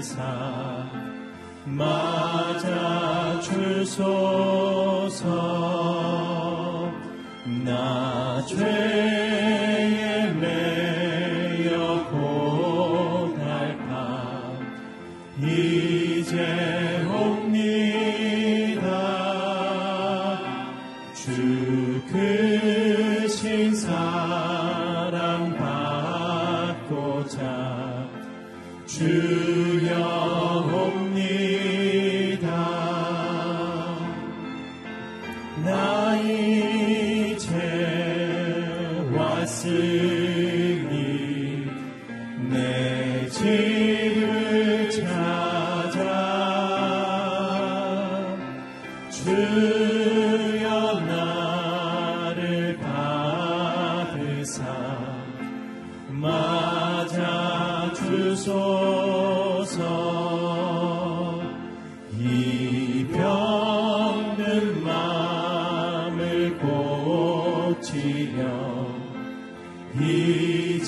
세상 맞아 주소서 나 죄.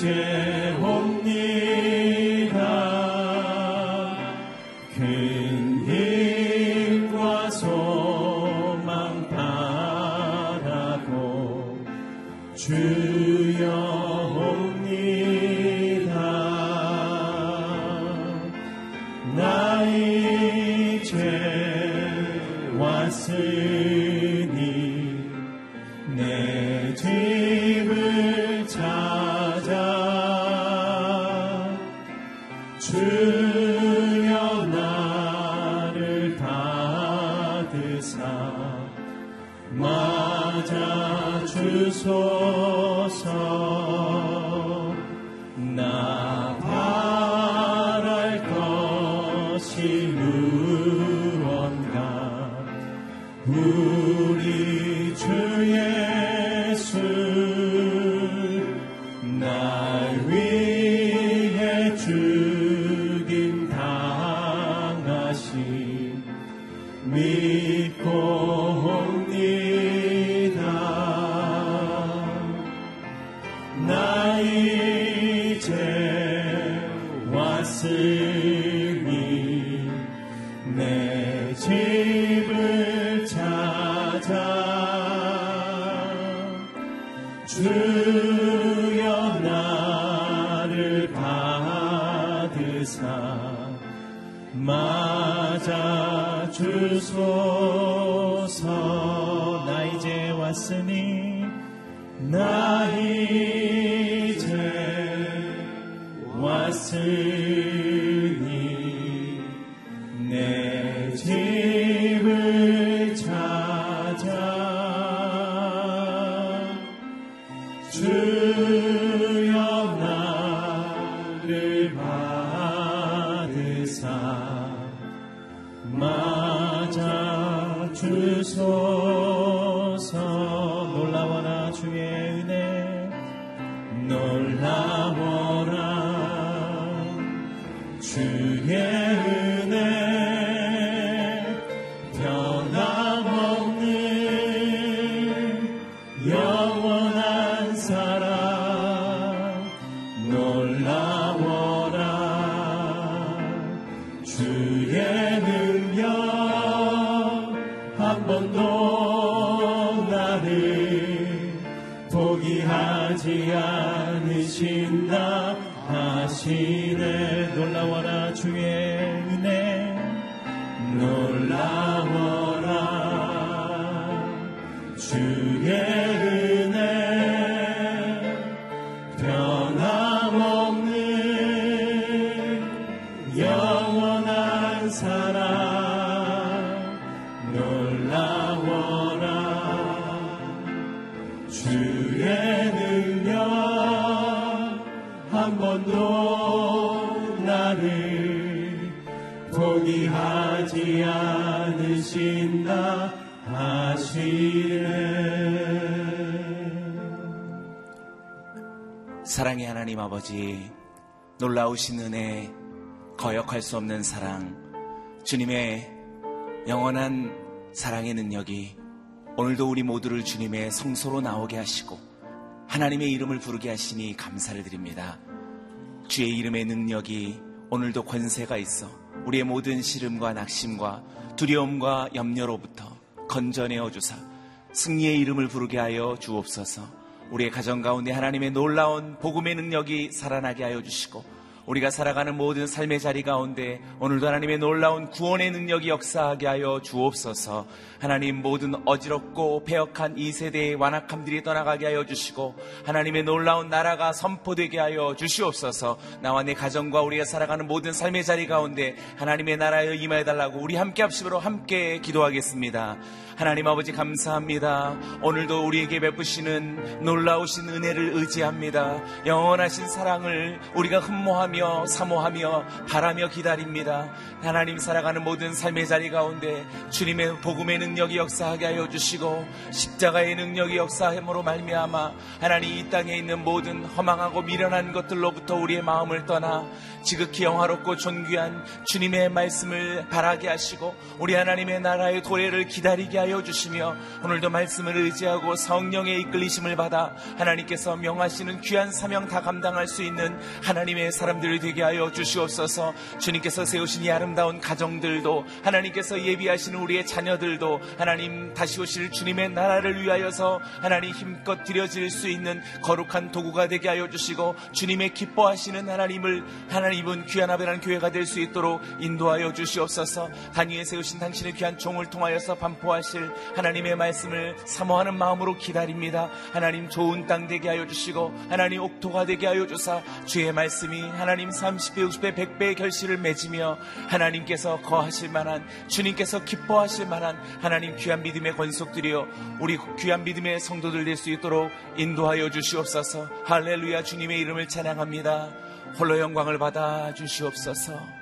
이제 우리 주의 to 변 사랑의 하나님 아버지, 놀라우신 은혜, 거역할 수 없는 사랑, 주님의 영원한 사랑의 능력이 오늘도 우리 모두를 주님의 성소로 나오게 하시고 하나님의 이름을 부르게 하시니 감사를 드립니다. 주의 이름의 능력이 오늘도 권세가 있어 우리의 모든 시름과 낙심과 두려움과 염려로부터 건져내어 주사 승리의 이름을 부르게 하여 주옵소서. 우리의 가정 가운데 하나님의 놀라운 복음의 능력이 살아나게 하여 주시고 우리가 살아가는 모든 삶의 자리 가운데 오늘도 하나님의 놀라운 구원의 능력이 역사하게 하여 주옵소서. 하나님 모든 어지럽고 폐역한 이 세대의 완악함들이 떠나가게 하여 주시고 하나님의 놀라운 나라가 선포되게 하여 주시옵소서. 나와 내 가정과 우리가 살아가는 모든 삶의 자리 가운데 하나님의 나라에 임하여 달라고 우리 함께 합심으로 함께 기도하겠습니다. 하나님 아버지 감사합니다. 오늘도 우리에게 베푸시는 놀라우신 은혜를 의지합니다. 영원하신 사랑을 우리가 흠모하며 사모하며 바라며 기다립니다. 하나님 살아가는 모든 삶의 자리 가운데 주님의 복음의 능력이 역사하게 하여 주시고 십자가의 능력이 역사함으로 말미암아 하나님 이 땅에 있는 모든 허망하고 미련한 것들로부터 우리의 마음을 떠나 지극히 영화롭고 존귀한 주님의 말씀을 바라게 하시고 우리 하나님의 나라의 도래를 기다리게 하여 주시며 오늘도 말씀을 의지하고 성령의 이끌리심을 받아 하나님께서 명하시는 귀한 사명 다 감당할 수 있는 하나님의 사람들이 되게 하여 주시옵소서. 주님께서 세우신 이 아름다운 가정들도 하나님께서 예비하시는 우리의 자녀들도 하나님 다시 오실 주님의 나라를 위하여서 하나님 힘껏 드려질 수 있는 거룩한 도구가 되게 하여 주시고 주님의 기뻐하시는 하나님을 하나님은 귀한 아베라는 교회가 될 수 있도록 인도하여 주시옵소서. 단위에 세우신 당신의 귀한 종을 통하여서 반포하 실 하나님의 말씀을 사모하는 마음으로 기다립니다. 하나님 좋은 땅 되게 하여 주시고 하나님 옥토가 되게 하여 주사 주의 말씀이 하나님 30배 60배 100배의 결실을 맺으며 하나님께서 거하실 만한 주님께서 기뻐하실 만한 하나님 귀한 믿음의 권속들이여 우리 귀한 믿음의 성도들 될 수 있도록 인도하여 주시옵소서. 할렐루야. 주님의 이름을 찬양합니다. 홀로 영광을 받아 주시옵소서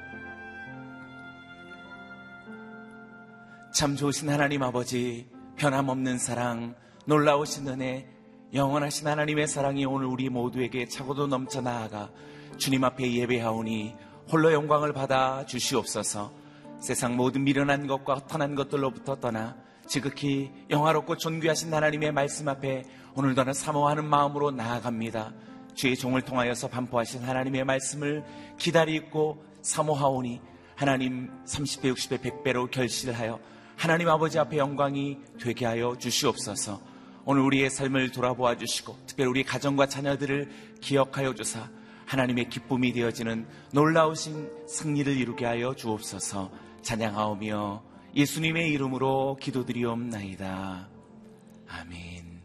참 좋으신 하나님 아버지 변함없는 사랑 놀라우신 은혜 영원하신 하나님의 사랑이 오늘 우리 모두에게 차고도 넘쳐 나아가 주님 앞에 예배하오니 홀로 영광을 받아 주시옵소서 세상 모든 미련한 것과 허탄한 것들로부터 떠나 지극히 영화롭고 존귀하신 하나님의 말씀 앞에 오늘도 는 사모하는 마음으로 나아갑니다. 주의 종을 통하여서 반포하신 하나님의 말씀을 기다리고 사모하오니 하나님 30배, 60배, 100배로 결실하여 하나님 아버지 앞에 영광이 되게 하여 주시옵소서. 오늘 우리의 삶을 돌아보아 주시고 특별히 우리 가정과 자녀들을 기억하여 주사 하나님의 기쁨이 되어지는 놀라우신 승리를 이루게 하여 주옵소서. 찬양하오며 예수님의 이름으로 기도드리옵나이다. 아멘.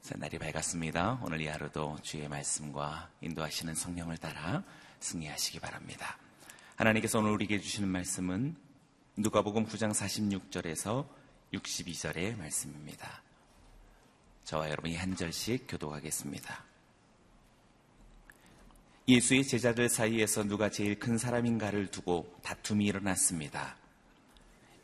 자, 날이 밝았습니다. 오늘 이 하루도 주의 말씀과 인도하시는 성령을 따라 승리하시기 바랍니다. 하나님께서 오늘 우리에게 주시는 말씀은 누가복음 9장 46절에서 62절의 말씀입니다. 저와 여러분이 한 절씩 교독하겠습니다. 예수의 제자들 사이에서 누가 제일 큰 사람인가를 두고 다툼이 일어났습니다.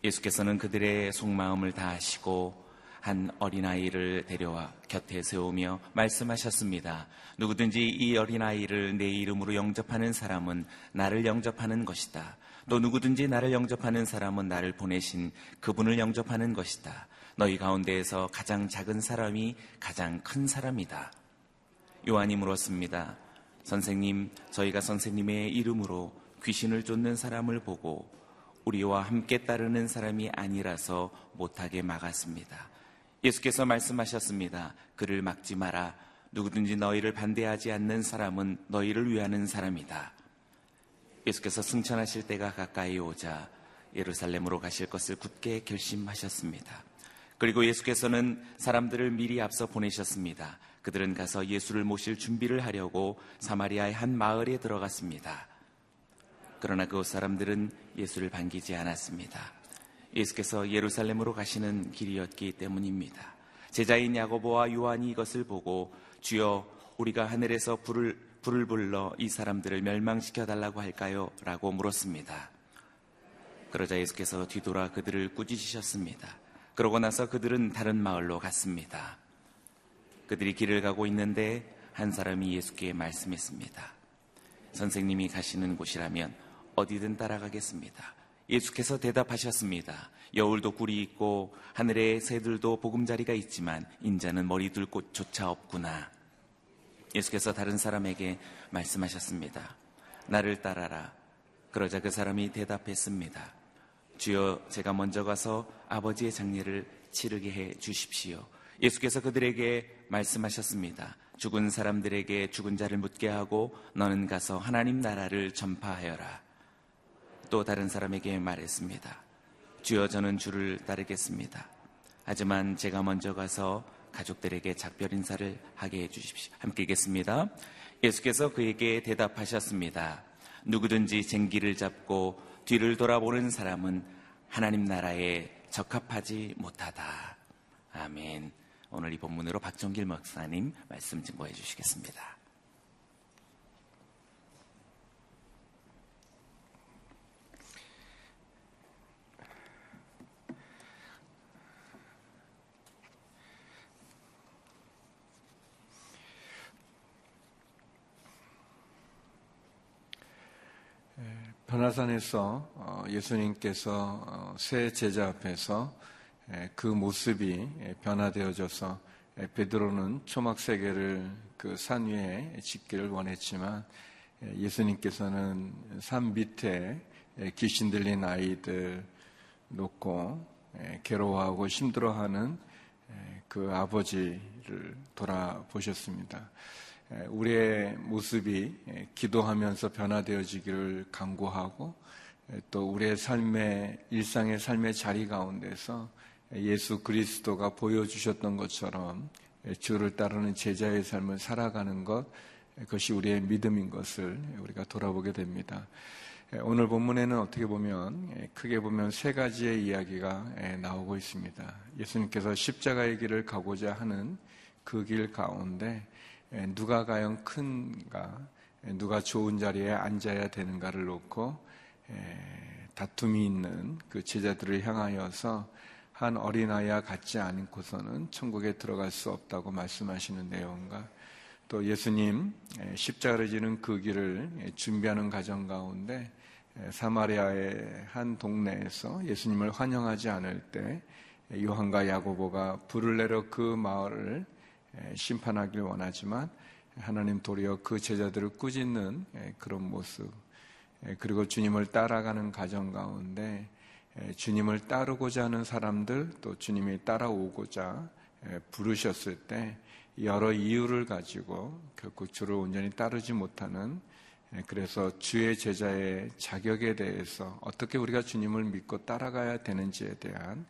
예수께서는 그들의 속마음을 다 아시고 한 어린아이를 데려와 곁에 세우며 말씀하셨습니다. 누구든지 이 어린아이를 내 이름으로 영접하는 사람은 나를 영접하는 것이다. 또 누구든지 나를 영접하는 사람은 나를 보내신 그분을 영접하는 것이다. 너희 가운데에서 가장 작은 사람이 가장 큰 사람이다. 요한이 물었습니다. 선생님, 저희가 선생님의 이름으로 귀신을 쫓는 사람을 보고 우리와 함께 따르는 사람이 아니라서 못하게 막았습니다. 예수께서 말씀하셨습니다. 그를 막지 마라. 누구든지 너희를 반대하지 않는 사람은 너희를 위하는 사람이다. 예수께서 승천하실 때가 가까이 오자 예루살렘으로 가실 것을 굳게 결심하셨습니다. 그리고 예수께서는 사람들을 미리 앞서 보내셨습니다. 그들은 가서 예수를 모실 준비를 하려고 사마리아의 한 마을에 들어갔습니다. 그러나 그 사람들은 예수를 반기지 않았습니다. 예수께서 예루살렘으로 가시는 길이었기 때문입니다. 제자인 야고보와 요한이 이것을 보고 주여 우리가 하늘에서 불을 불을 불러 이 사람들을 멸망시켜 달라고 할까요? 라고 물었습니다. 그러자 예수께서 뒤돌아 그들을 꾸짖으셨습니다. 그러고 나서 그들은 다른 마을로 갔습니다. 그들이 길을 가고 있는데 한 사람이 예수께 말씀했습니다. 선생님이 가시는 곳이라면 어디든 따라가겠습니다. 예수께서 대답하셨습니다. 여울도 꿀이 있고 하늘의 새들도 보금자리가 있지만 인자는 머리 둘 곳조차 없구나. 예수께서 다른 사람에게 말씀하셨습니다. 나를 따라라. 그러자 그 사람이 대답했습니다. 주여 제가 먼저 가서 아버지의 장례를 치르게 해 주십시오. 예수께서 그들에게 말씀하셨습니다. 죽은 사람들에게 죽은 자를 묻게 하고 너는 가서 하나님 나라를 전파하여라. 또 다른 사람에게 말했습니다. 주여 저는 주를 따르겠습니다. 하지만 제가 먼저 가서 가족들에게 작별 인사를 하게 해주십시오. 함께 읽겠습니다. 예수께서 그에게 대답하셨습니다. 누구든지 쟁기를 잡고 뒤를 돌아보는 사람은 하나님 나라에 적합하지 못하다. 아멘. 오늘 이 본문으로 박정길 목사님 말씀 증거해 주시겠습니다. 변화산에서 어, 예수님께서 어, 새 제자 앞에서 그 모습이 변화되어져서 베드로는 초막 세계를 그 산 위에 짓기를 원했지만 예수님께서는 산 밑에 귀신 들린 아이들 놓고 괴로워하고 힘들어하는 그 아버지를 돌아보셨습니다. 우리의 모습이 기도하면서 변화되어지기를 간구하고 또 우리의 삶의 일상의 삶의 자리 가운데서 예수 그리스도가 보여주셨던 것처럼 주를 따르는 제자의 삶을 살아가는 것 그것이 우리의 믿음인 것을 우리가 돌아보게 됩니다. 오늘 본문에는 어떻게 보면 크게 보면 세 가지의 이야기가 나오고 있습니다. 예수님께서 십자가의 길을 가고자 하는 그 길 가운데 누가 과연 큰가, 누가 좋은 자리에 앉아야 되는가를 놓고 다툼이 있는 그 제자들을 향하여서 한 어린아이와 같지 않고서는 천국에 들어갈 수 없다고 말씀하시는 내용과 또 예수님 십자가를 지는 그 길을 준비하는 과정 가운데 사마리아의 한 동네에서 예수님을 환영하지 않을 때 요한과 야고보가 불을 내려 그 마을을 심판하길 원하지만 하나님 도리어 그 제자들을 꾸짖는 그런 모습 그리고 주님을 따라가는 과정 가운데 주님을 따르고자 하는 사람들 또 주님이 따라오고자 부르셨을 때 여러 이유를 가지고 결국 주를 온전히 따르지 못하는 그래서 주의 제자의 자격에 대해서 어떻게 우리가 주님을 믿고 따라가야 되는지에 대한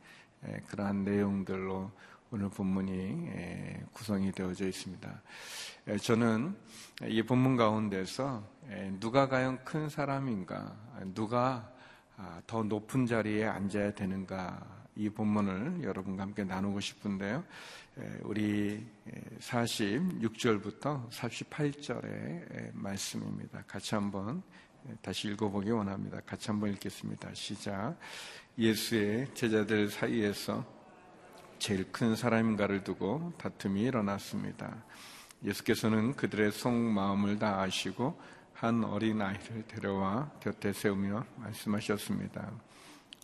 그러한 내용들로 오늘 본문이 구성이 되어져 있습니다. 저는 이 본문 가운데서 누가 과연 큰 사람인가, 누가 아, 더 높은 자리에 앉아야 되는가, 이 본문을 여러분과 함께 나누고 싶은데요. 우리 46절부터 48절의 말씀입니다. 같이 한번 다시 읽어보기 원합니다. 같이 한번 읽겠습니다. 시작. 예수의 제자들 사이에서 제일 큰 사람인가를 두고 다툼이 일어났습니다. 예수께서는 그들의 속마음을 다 아시고 한 어린 아이를 데려와 곁에 세우며 말씀하셨습니다.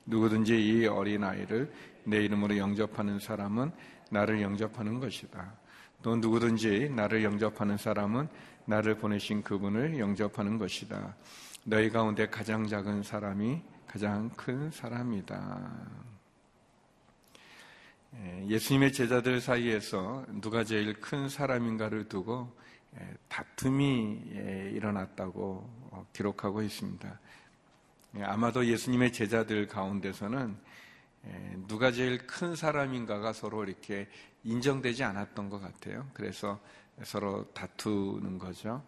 누구든지 이 어린 아이를 내 이름으로 영접하는 사람은 나를 영접하는 것이다. 또 누구든지 나를 영접하는 사람은 나를 보내신 그분을 영접하는 것이다. 너희 가운데 가장 작은 사람이 가장 큰 사람이다. 예, 예수님의 제자들 사이에서 누가 제일 큰 사람인가를 두고 예, 다툼이 예, 일어났다고 어, 기록하고 있습니다. 아마도 예수님의 제자들 가운데서는 누가 제일 큰 사람인가가 서로 이렇게 인정되지 않았던 것 같아요. 그래서 서로 다투는 거죠.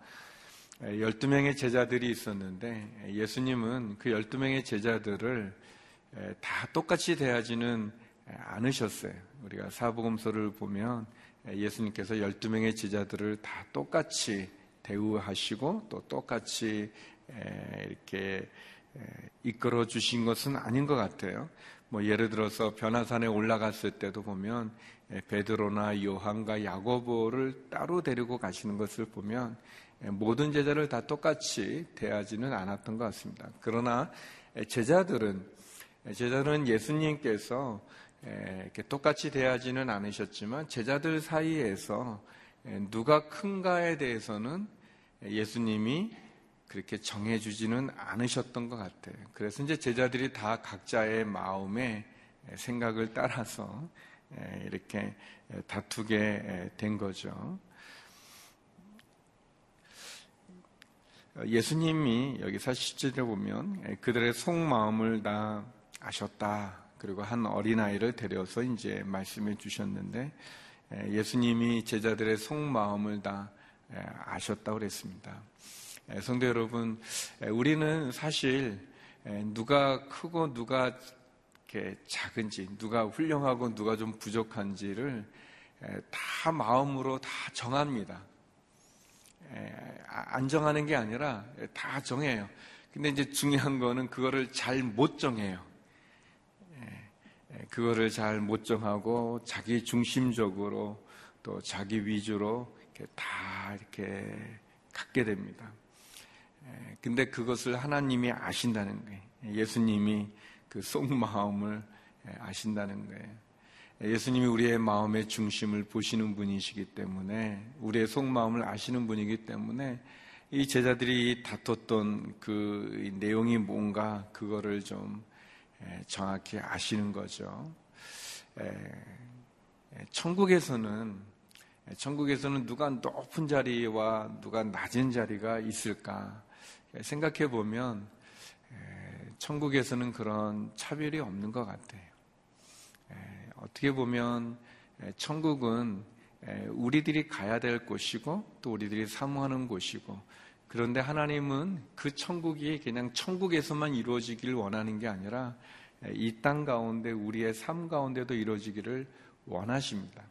12명의 제자들이 있었는데 예수님은 그 12명의 제자들을 다 똑같이 대하지는 않으셨어요. 우리가 사복음서를 보면 예수님께서 12명의 제자들을 다 똑같이 대우하시고 또 똑같이 이렇게 이끌어 주신 것은 아닌 것 같아요. 뭐 예를 들어서 변화산에 올라갔을 때도 보면 베드로나 요한과 야고보를 따로 데리고 가시는 것을 보면 모든 제자를 다 똑같이 대하지는 않았던 것 같습니다. 그러나 제자들은 제자들은 예수님께서 이렇게 똑같이 대하지는 않으셨지만 제자들 사이에서 누가 큰가에 대해서는 예수님이 그렇게 정해주지는 않으셨던 것 같아요. 그래서 이제 제자들이 다 각자의 마음의 생각을 따라서 이렇게 다투게 된 거죠. 예수님이 여기 40절에 보면 그들의 속마음을 다 아셨다. 그리고 한 어린아이를 데려서 이제 말씀해 주셨는데 예수님이 제자들의 속마음을 다 아셨다고 그랬습니다. 성도 여러분, 우리는 사실 누가 크고 누가 작은지, 누가 훌륭하고 누가 좀 부족한지를 다 마음으로 다 정합니다. 아, 안 정하는 게 아니라 다 정해요. 근데 이제 중요한 거는 그거를 잘 못 정해요. 그거를 잘 못 정하고 자기 중심적으로 또 자기 위주로 이렇게 다 이렇게 갖게 됩니다. 근데 그것을 하나님이 아신다는 거예요. 예수님이 그 속마음을 아신다는 거예요. 예수님이 우리의 마음의 중심을 보시는 분이시기 때문에 우리의 속마음을 아시는 분이기 때문에 이 제자들이 다퉜던 그 내용이 뭔가 그거를 좀 정확히 아시는 거죠. 천국에서는 천국에서는 누가 높은 자리와 누가 낮은 자리가 있을까 생각해 보면 천국에서는 그런 차별이 없는 것 같아요. 어떻게 보면 천국은 우리들이 가야 될 곳이고 또 우리들이 사모하는 곳이고 그런데 하나님은 그 천국이 그냥 천국에서만 이루어지기를 원하는 게 아니라 이 땅 가운데 우리의 삶 가운데도 이루어지기를 원하십니다.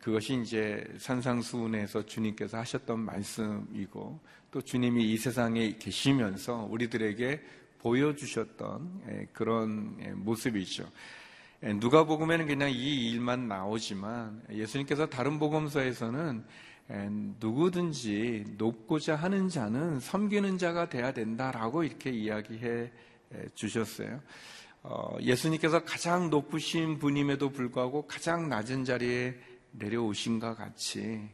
그것이 이제 산상수훈에서 주님께서 하셨던 말씀이고 또 주님이 이 세상에 계시면서 우리들에게 보여주셨던 그런 모습이죠. 누가복음에는 그냥 이 일만 나오지만 예수님께서 다른 복음서에서는 누구든지 높고자 하는 자는 섬기는 자가 돼야 된다라고 이렇게 이야기해 주셨어요. 어, 예수님께서 가장 높으신 분임에도 불구하고 가장 낮은 자리에 내려오신 것 같이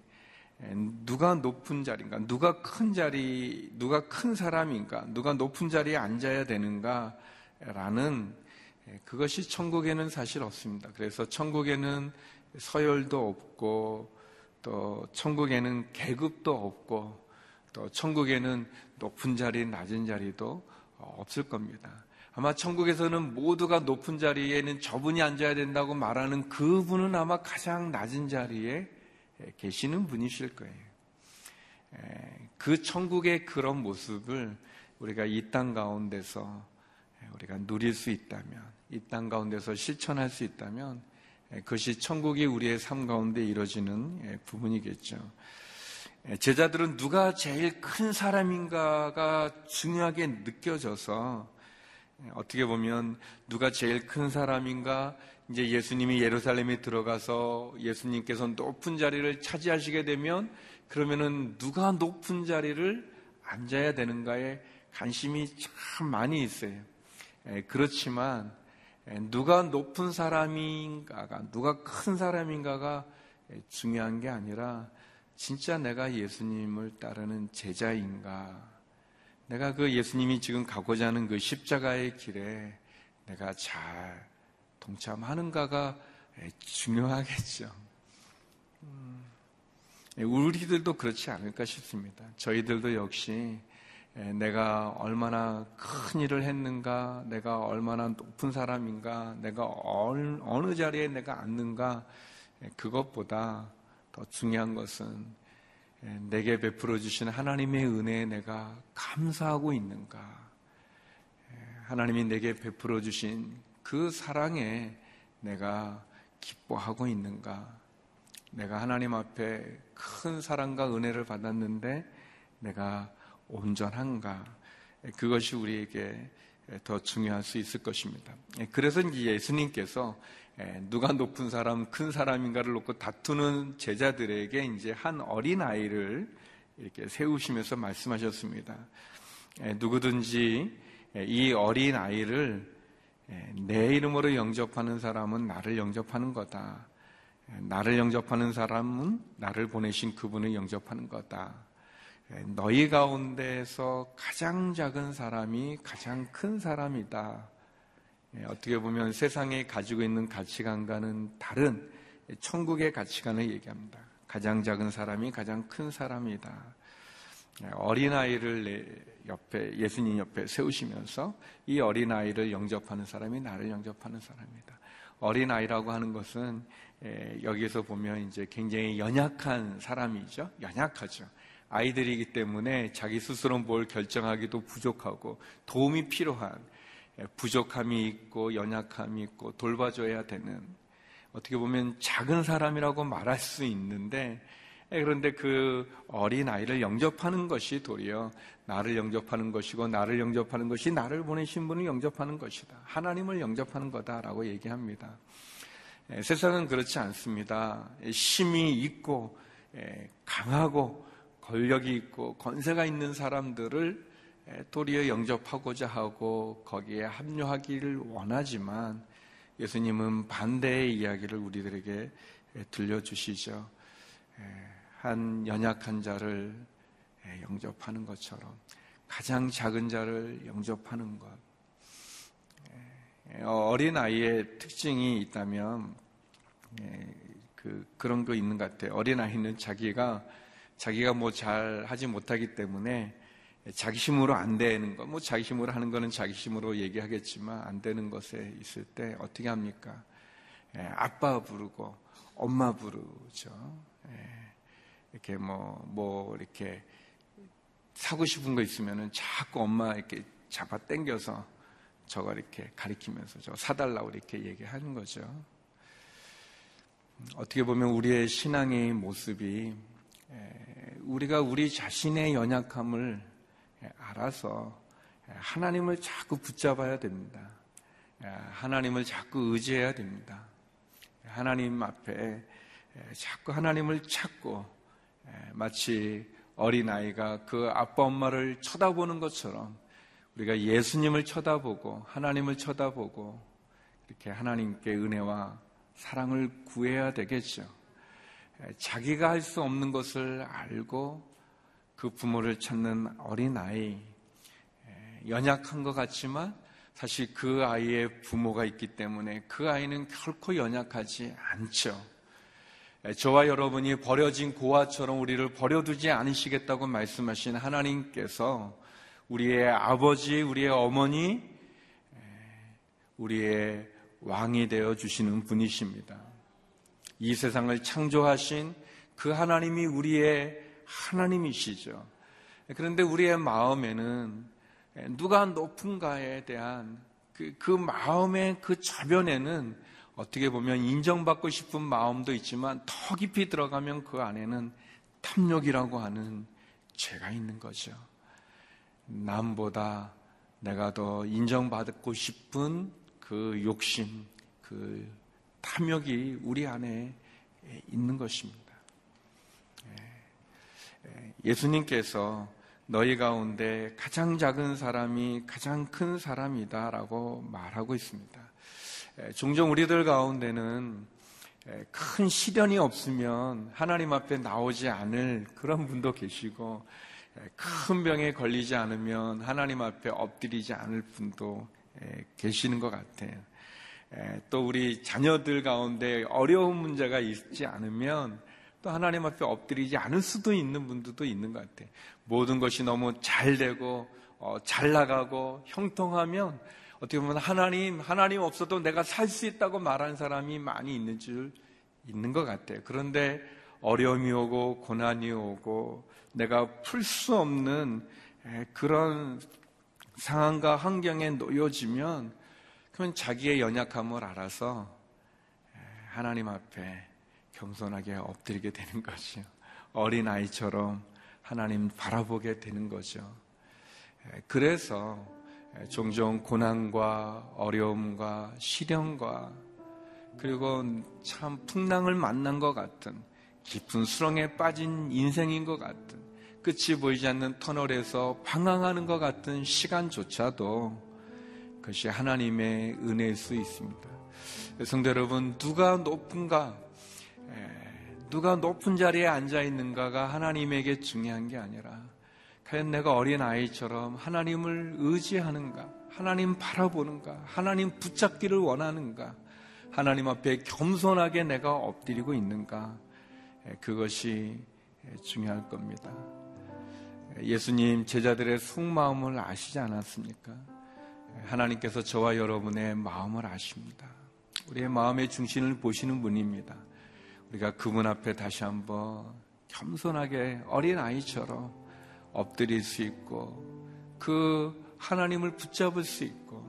누가 높은 자리인가, 누가 큰 자리, 누가 큰 사람인가, 누가 높은 자리에 앉아야 되는가라는 그것이 천국에는 사실 없습니다. 그래서 천국에는 서열도 없고 또 천국에는 계급도 없고 또 천국에는 높은 자리, 낮은 자리도 없을 겁니다. 아마 천국에서는 모두가 높은 자리에는 저분이 앉아야 된다고 말하는 그분은 아마 가장 낮은 자리에 계시는 분이실 거예요. 그 천국의 그런 모습을 우리가 이 땅 가운데서 우리가 누릴 수 있다면, 이 땅 가운데서 실천할 수 있다면 예, 그것이 천국이 우리의 삶 가운데 이루어지는 예, 부분이겠죠. 예, 제자들은 누가 제일 큰 사람인가가 중요하게 느껴져서 어떻게 보면 누가 제일 큰 사람인가 이제 예수님이 예루살렘에 들어가서 예수님께서 높은 자리를 차지하시게 되면 그러면은 누가 높은 자리를 앉아야 되는가에 관심이 참 많이 있어요. 예, 그렇지만 예, 누가 높은 사람인가가 누가 큰 사람인가가 예, 중요한 게 아니라 진짜 내가 예수님을 따르는 제자인가 내가 그 예수님이 지금 가고자 하는 그 십자가의 길에 내가 잘 동참하는가가 중요하겠죠. 음, 우리들도 그렇지 않을까 싶습니다. 저희들도 역시 내가 얼마나 큰 일을 했는가, 내가 얼마나 높은 사람인가, 내가 어느 자리에 내가 앉는가, 그것보다 더 중요한 것은 내게 베풀어 주신 하나님의 은혜에 내가 감사하고 있는가, 하나님이 내게 베풀어 주신 그 사랑에 내가 기뻐하고 있는가? 내가 하나님 앞에 큰 사랑과 은혜를 받았는데 내가 온전한가? 그것이 우리에게 더 중요할 수 있을 것입니다. 그래서 예수님께서 누가 높은 사람, 큰 사람인가를 놓고 다투는 제자들에게 이제 한 어린 아이를 이렇게 세우시면서 말씀하셨습니다. 누구든지 이 어린 아이를 예, 내 이름으로 영접하는 사람은 나를 영접하는 거다. 예, 나를 영접하는 사람은 나를 보내신 그분을 영접하는 거다. 예, 너희 가운데에서 가장 작은 사람이 가장 큰 사람이다. 어떻게 보면 세상에 가지고 있는 가치관과는 다른 천국의 가치관을 얘기합니다. 가장 작은 사람이 가장 큰 사람이다. 어린아이를 옆에 예수님 옆에 세우시면서 이 어린 아이를 영접하는 사람이 나를 영접하는 사람이다. 어린 아이라고 하는 것은 여기서 보면 이제 굉장히 연약한 사람이죠. 연약하죠. 아이들이기 때문에 자기 스스로 뭘 결정하기도 부족하고 도움이 필요한 부족함이 있고 연약함이 있고 돌봐줘야 되는 어떻게 보면 작은 사람이라고 말할 수 있는데 예, 그런데 그 어린 아이를 영접하는 것이 도리어 나를 영접하는 것이고 나를 영접하는 것이 나를 보내신 분을 영접하는 것이다. 하나님을 영접하는 거다라고 얘기합니다. 예, 세상은 그렇지 않습니다. 힘이 있고 예, 강하고 권력이 있고 권세가 있는 사람들을 도리어 영접하고자 하고 거기에 합류하기를 원하지만 예수님은 반대의 이야기를 우리들에게 들려주시죠. 한 연약한 자를 영접하는 것처럼 가장 작은 자를 영접하는 것. 어린 아이의 특징이 있다면 그 그런 거 있는 것 같아요. 어린 아이는 자기가 자기가 뭐 잘 하지 못하기 때문에 자기 힘으로 안 되는 것, 뭐 자기 힘으로 하는 거는 자기 힘으로 얘기하겠지만 안 되는 것에 있을 때 어떻게 합니까? 아빠 부르고 엄마 부르죠. 이렇게 뭐, 뭐, 이렇게 사고 싶은 거 있으면은 자꾸 엄마 이렇게 잡아 당겨서 저거 이렇게 가리키면서 저 사달라고 이렇게 얘기하는 거죠. 어떻게 보면 우리의 신앙의 모습이 우리가 우리 자신의 연약함을 알아서 하나님을 자꾸 붙잡아야 됩니다. 하나님을 자꾸 의지해야 됩니다. 하나님 앞에 자꾸 하나님을 찾고 마치 어린아이가 그 아빠 엄마를 쳐다보는 것처럼 우리가 예수님을 쳐다보고 하나님을 쳐다보고 이렇게 하나님께 은혜와 사랑을 구해야 되겠죠. 자기가 할 수 없는 것을 알고 그 부모를 찾는 어린아이, 연약한 것 같지만 사실 그 아이의 부모가 있기 때문에 그 아이는 결코 연약하지 않죠. 저와 여러분이 버려진 고아처럼 우리를 버려두지 않으시겠다고 말씀하신 하나님께서 우리의 아버지, 우리의 어머니, 우리의 왕이 되어 주시는 분이십니다. 이 세상을 창조하신 그 하나님이 우리의 하나님이시죠. 그런데 우리의 마음에는 누가 높은가에 대한 그, 그 마음의 그 저변에는 어떻게 보면 인정받고 싶은 마음도 있지만 더 깊이 들어가면 그 안에는 탐욕이라고 하는 죄가 있는 거죠. 남보다 내가 더 인정받고 싶은 그 욕심, 그 탐욕이 우리 안에 있는 것입니다. 예수님께서 너희 가운데 가장 작은 사람이 가장 큰 사람이다 라고 말하고 있습니다. 종종 우리들 가운데는 큰 시련이 없으면 하나님 앞에 나오지 않을 그런 분도 계시고 큰 병에 걸리지 않으면 하나님 앞에 엎드리지 않을 분도 계시는 것 같아요. 또 우리 자녀들 가운데 어려운 문제가 있지 않으면 또 하나님 앞에 엎드리지 않을 수도 있는 분들도 있는 것 같아요. 모든 것이 너무 잘 되고 어, 잘 나가고 형통하면 어떻게 보면 하나님 하나님 없어도 내가 살 수 있다고 말하는 사람이 많이 있는 줄 있는 것 같아요. 그런데 어려움이 오고 고난이 오고 내가 풀 수 없는 그런 상황과 환경에 놓여지면 그러면 자기의 연약함을 알아서 하나님 앞에 겸손하게 엎드리게 되는 것이요. 어린 아이처럼 하나님 바라보게 되는 거죠. 그래서 종종 고난과 어려움과 시련과 그리고 참 풍랑을 만난 것 같은 깊은 수렁에 빠진 인생인 것 같은 끝이 보이지 않는 터널에서 방황하는 것 같은 시간조차도 그것이 하나님의 은혜일 수 있습니다. 성도 여러분, 누가 높은가, 누가 높은 자리에 앉아 있는가가 하나님에게 중요한 게 아니라 과연 내가 어린 아이처럼 하나님을 의지하는가, 하나님 바라보는가, 하나님 붙잡기를 원하는가, 하나님 앞에 겸손하게 내가 엎드리고 있는가, 그것이 중요할 겁니다. 예수님 제자들의 속마음을 아시지 않았습니까? 하나님께서 저와 여러분의 마음을 아십니다. 우리의 마음의 중심을 보시는 분입니다. 우리가 그분 앞에 다시 한번 겸손하게 어린 아이처럼 엎드릴 수 있고 그 하나님을 붙잡을 수 있고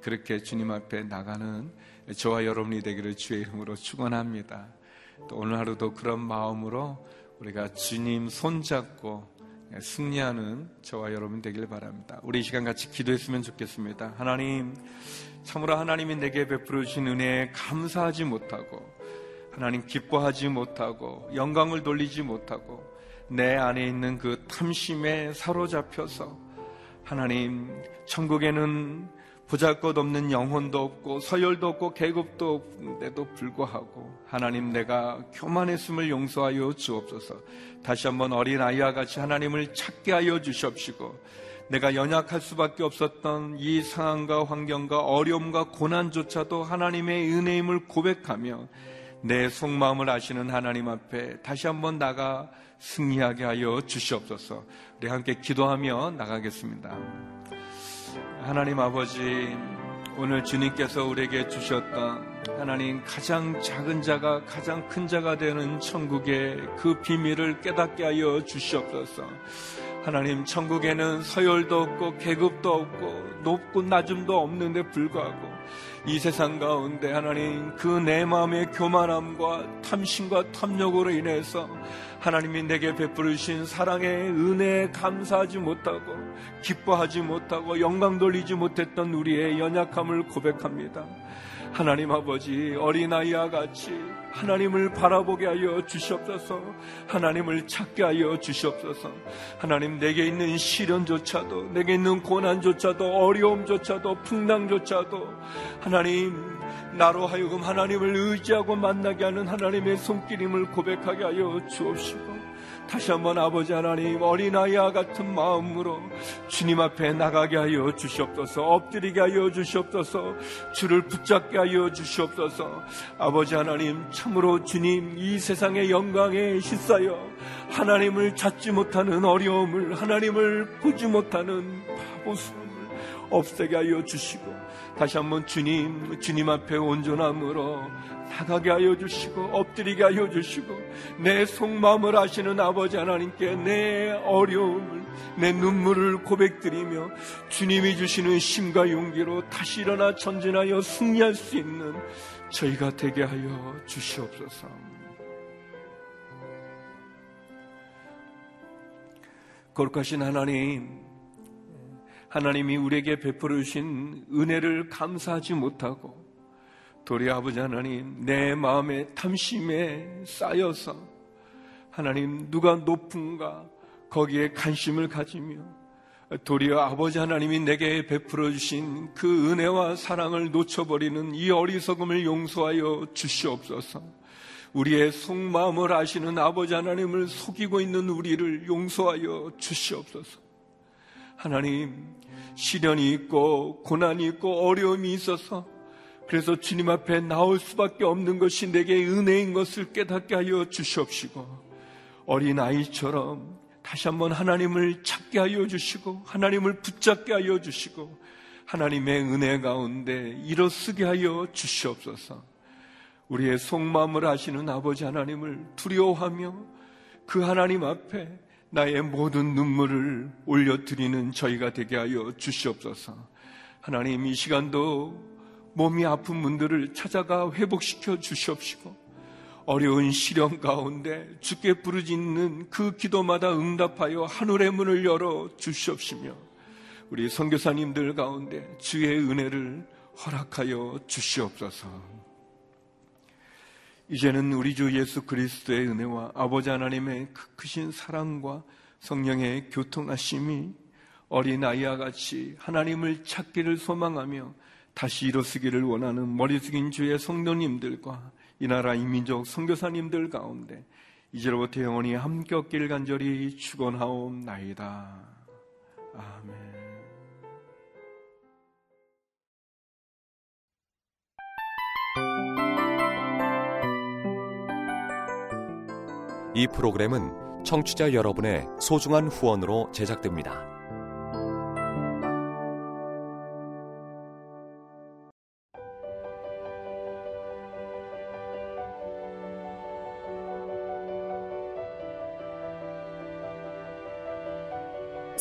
그렇게 주님 앞에 나가는 저와 여러분이 되기를 주의 이름으로 축원합니다. 또 오늘 하루도 그런 마음으로 우리가 주님 손잡고 승리하는 저와 여러분 되길 바랍니다. 우리 이 시간 같이 기도했으면 좋겠습니다. 하나님, 참으로 하나님이 내게 베풀어 주신 은혜에 감사하지 못하고 하나님 기뻐하지 못하고 영광을 돌리지 못하고 내 안에 있는 그 탐심에 사로잡혀서 하나님 천국에는 보잘것 없는 영혼도 없고 서열도 없고 계급도 없는데도 불구하고 하나님 내가 교만했음을 용서하여 주옵소서 다시 한번 어린 아이와 같이 하나님을 찾게 하여 주시옵시고 내가 연약할 수밖에 없었던 이 상황과 환경과 어려움과 고난조차도 하나님의 은혜임을 고백하며 내 속마음을 아시는 하나님 앞에 다시 한번 나가 승리하게 하여 주시옵소서. 우리 함께 기도하며 나가겠습니다. 하나님 아버지, 오늘 주님께서 우리에게 주셨던 하나님 가장 작은 자가 가장 큰 자가 되는 천국의 그 비밀을 깨닫게 하여 주시옵소서. 하나님 천국에는 서열도 없고 계급도 없고 높고 낮음도 없는데 불구하고 이 세상 가운데 하나님 그 내 마음의 교만함과 탐심과 탐욕으로 인해서 하나님이 내게 베푸르신 사랑의 은혜에 감사하지 못하고 기뻐하지 못하고 영광 돌리지 못했던 우리의 연약함을 고백합니다. 하나님 아버지 어린아이와 같이 하나님을 바라보게 하여 주시옵소서. 하나님을 찾게 하여 주시옵소서. 하나님 내게 있는 시련조차도 내게 있는 고난조차도 어려움조차도 풍랑조차도 하나님 나로 하여금 하나님을 의지하고 만나게 하는 하나님의 손길임을 고백하게 하여 주옵시고 다시 한번 아버지 하나님 어린아이와 같은 마음으로 주님 앞에 나가게 하여 주시옵소서 엎드리게 하여 주시옵소서 주를 붙잡게 하여 주시옵소서. 아버지 하나님 참으로 주님 이 세상의 영광에 휩싸여 하나님을 찾지 못하는 어려움을 하나님을 보지 못하는 바보스러움을 없애게 하여 주시고 다시 한번 주님 주님 앞에 온전함으로 나가게 하여 주시고 엎드리게 하여 주시고 내 속마음을 아시는 아버지 하나님께 내 어려움을 내 눈물을 고백드리며 주님이 주시는 힘과 용기로 다시 일어나 전진하여 승리할 수 있는 저희가 되게 하여 주시옵소서. 거룩하신 하나님, 하나님이 우리에게 베풀어 주신 은혜를 감사하지 못하고 도리 아버지 하나님, 내 마음의 탐심에 쌓여서 하나님 누가 높은가 거기에 관심을 가지며 도리어 아버지 하나님이 내게 베풀어 주신 그 은혜와 사랑을 놓쳐버리는 이 어리석음을 용서하여 주시옵소서. 우리의 속마음을 아시는 아버지 하나님을 속이고 있는 우리를 용서하여 주시옵소서. 하나님, 시련이 있고 고난이 있고 어려움이 있어서 그래서 주님 앞에 나올 수밖에 없는 것이 내게 은혜인 것을 깨닫게 하여 주시옵시고 어린 아이처럼 다시 한번 하나님을 찾게 하여 주시고 하나님을 붙잡게 하여 주시고 하나님의 은혜 가운데 일어서게 하여 주시옵소서. 우리의 속마음을 아시는 아버지 하나님을 두려워하며 그 하나님 앞에 나의 모든 눈물을 올려드리는 저희가 되게 하여 주시옵소서. 하나님 이 시간도 몸이 아픈 분들을 찾아가 회복시켜 주시옵시고 어려운 시련 가운데 주께 부르짖는 그 기도마다 응답하여 하늘의 문을 열어 주시옵시며 우리 선교사님들 가운데 주의 은혜를 허락하여 주시옵소서. 이제는 우리 주 예수 그리스도의 은혜와 아버지 하나님의 그 크신 사랑과 성령의 교통하심이 어린 아이와 같이 하나님을 찾기를 소망하며 다시 일어서기를 원하는 머리 숙인 주의 성도님들과 이 나라 이민족 선교사님들 가운데 이제로부터 영원히 함께 없길 간절히 축원하옵나이다. 아멘. 이 프로그램은 청취자 여러분의 소중한 후원으로 제작됩니다.